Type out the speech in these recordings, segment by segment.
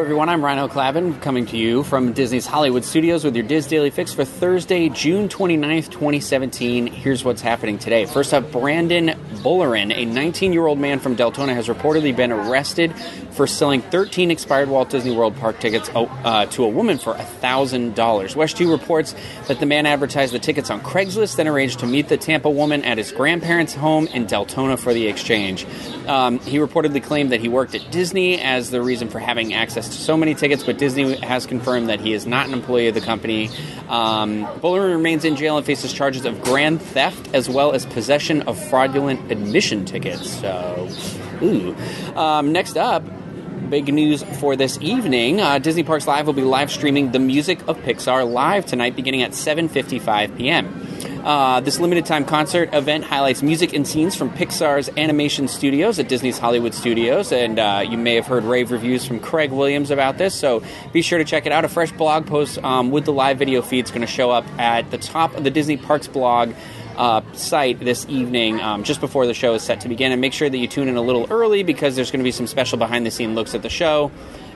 Everyone. I'm Rhino Clavin, coming to you from Disney's Hollywood Studios with your DIS Daily Fix for Thursday, June 29th, 2017. Here's what's happening today. First up, Brandon Bullerin, a 19 year old man from Deltona, has reportedly been arrested for selling 13 expired Walt Disney World park tickets oh, uh, to a woman for $1,000. WESH 2 reports that the man advertised the tickets on Craigslist, then arranged to meet the Tampa woman at his grandparents' home in Deltona for the exchange. Um, he reportedly claimed that he worked at Disney as the reason for having access to so many tickets, but Disney has confirmed that he is not an employee of the company. Um, Bullerin remains in jail and faces charges of grand theft as well as possession of fraudulent admission tickets. So, ooh. Um, next up, big news for this evening. Uh, Disney Parks Live will be live streaming the music of Pixar live tonight, beginning at 7:55 p.m. Uh, this limited time concert event highlights music and scenes from Pixar's animation studios at Disney's Hollywood Studios, and uh, you may have heard rave reviews from Craig Williams about this. So be sure to check it out. A fresh blog post um, with the live video feed is going to show up at the top of the Disney Parks blog uh, site this evening, um, just before the show is set to begin. And make sure that you tune in a little early because there's going to be some special behind the scene looks at the show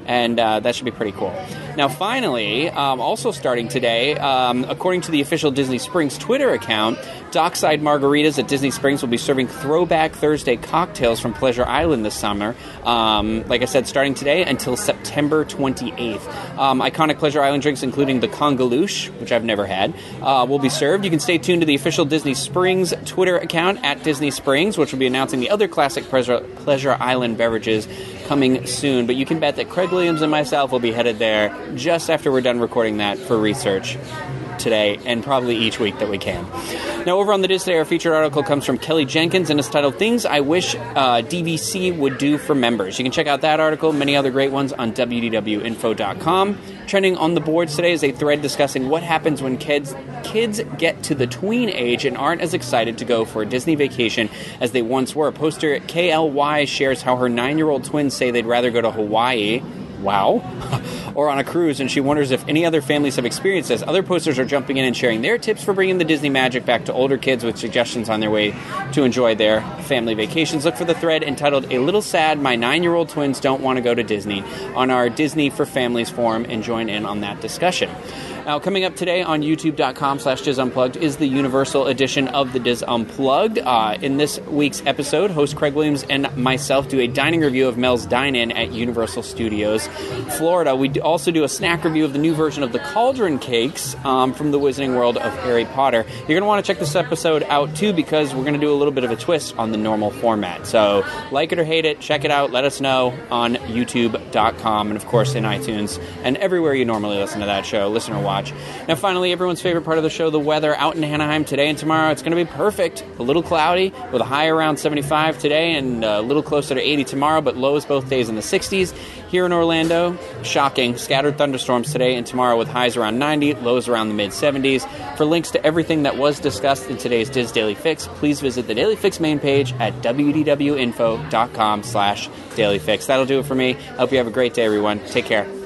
and uh, that should be pretty cool. Now, finally, um, also starting today, um, according to the official Disney Springs Twitter account, Dockside Margaritas at Disney Springs will be serving Throwback Thursday cocktails from Pleasure Island this summer. Um, like I said, starting today until September 28th. Um, iconic Pleasure Island drinks, including the Kungaloosh, which I've never had, uh, will be served. You can stay tuned to the official Disney Springs Twitter account at Disney Springs, which will be announcing the other classic Pleasure, Pleasure Island beverages coming soon. But you can bet that Craig Williams and myself will be headed there just after we're done recording that for research today and probably each week that we can. Now, over on the DIS Today, our featured article comes from Kelly Jenkins and it's titled Things I Wish uh, DVC Would Do for Members. You can check out that article, many other great ones, on WDWinfo.com. Trending on the boards today is a thread discussing what happens when kids kids get to the tween age and aren't as excited to go for a Disney vacation as they once were. Poster KLY shares how her nine year old twins say they'd rather go to Hawaii wow, or on a cruise, and she wonders if any other families have experienced this. Other posters are jumping in and sharing their tips for bringing the Disney magic back to older kids with suggestions on their way to enjoy their family vacations. Look for the thread entitled A Little Sad My Nine Year Old Twins Don't Want to Go to Disney on our Disney for Families forum and join in on that discussion. Now, coming up today on youtube.com slash DIS Unplugged is the Universal edition of the DIS Unplugged. Uh, in this week's episode, host Craig Williams and myself do a dining review of Mel's Drive-In at Universal Studios, Florida. We also do a snack review of the new version of the Cauldron Cakes um, from the Wizarding World of Harry Potter. You're going to want to check this episode out, too, because we're going to do a little bit of a twist on the normal format. So, like it or hate it, check it out. Let us know on youtube.com and, of course, in iTunes and everywhere you normally listen to that show. Listen or watch. Now, finally, everyone's favorite part of the show the weather out in Anaheim today and tomorrow. It's going to be perfect. A little cloudy with a high around 75 today and uh, a little closer to 80 tomorrow, but lows both days in the 60s. Here in Orlando, shocking. Scattered thunderstorms today and tomorrow with highs around 90, lows around the mid 70s. For links to everything that was discussed in today's DIS Daily Fix, please visit the Daily Fix main page at wdwinfo.com slash Daily Fix. That'll do it for me. Hope you have a great day, everyone. Take care.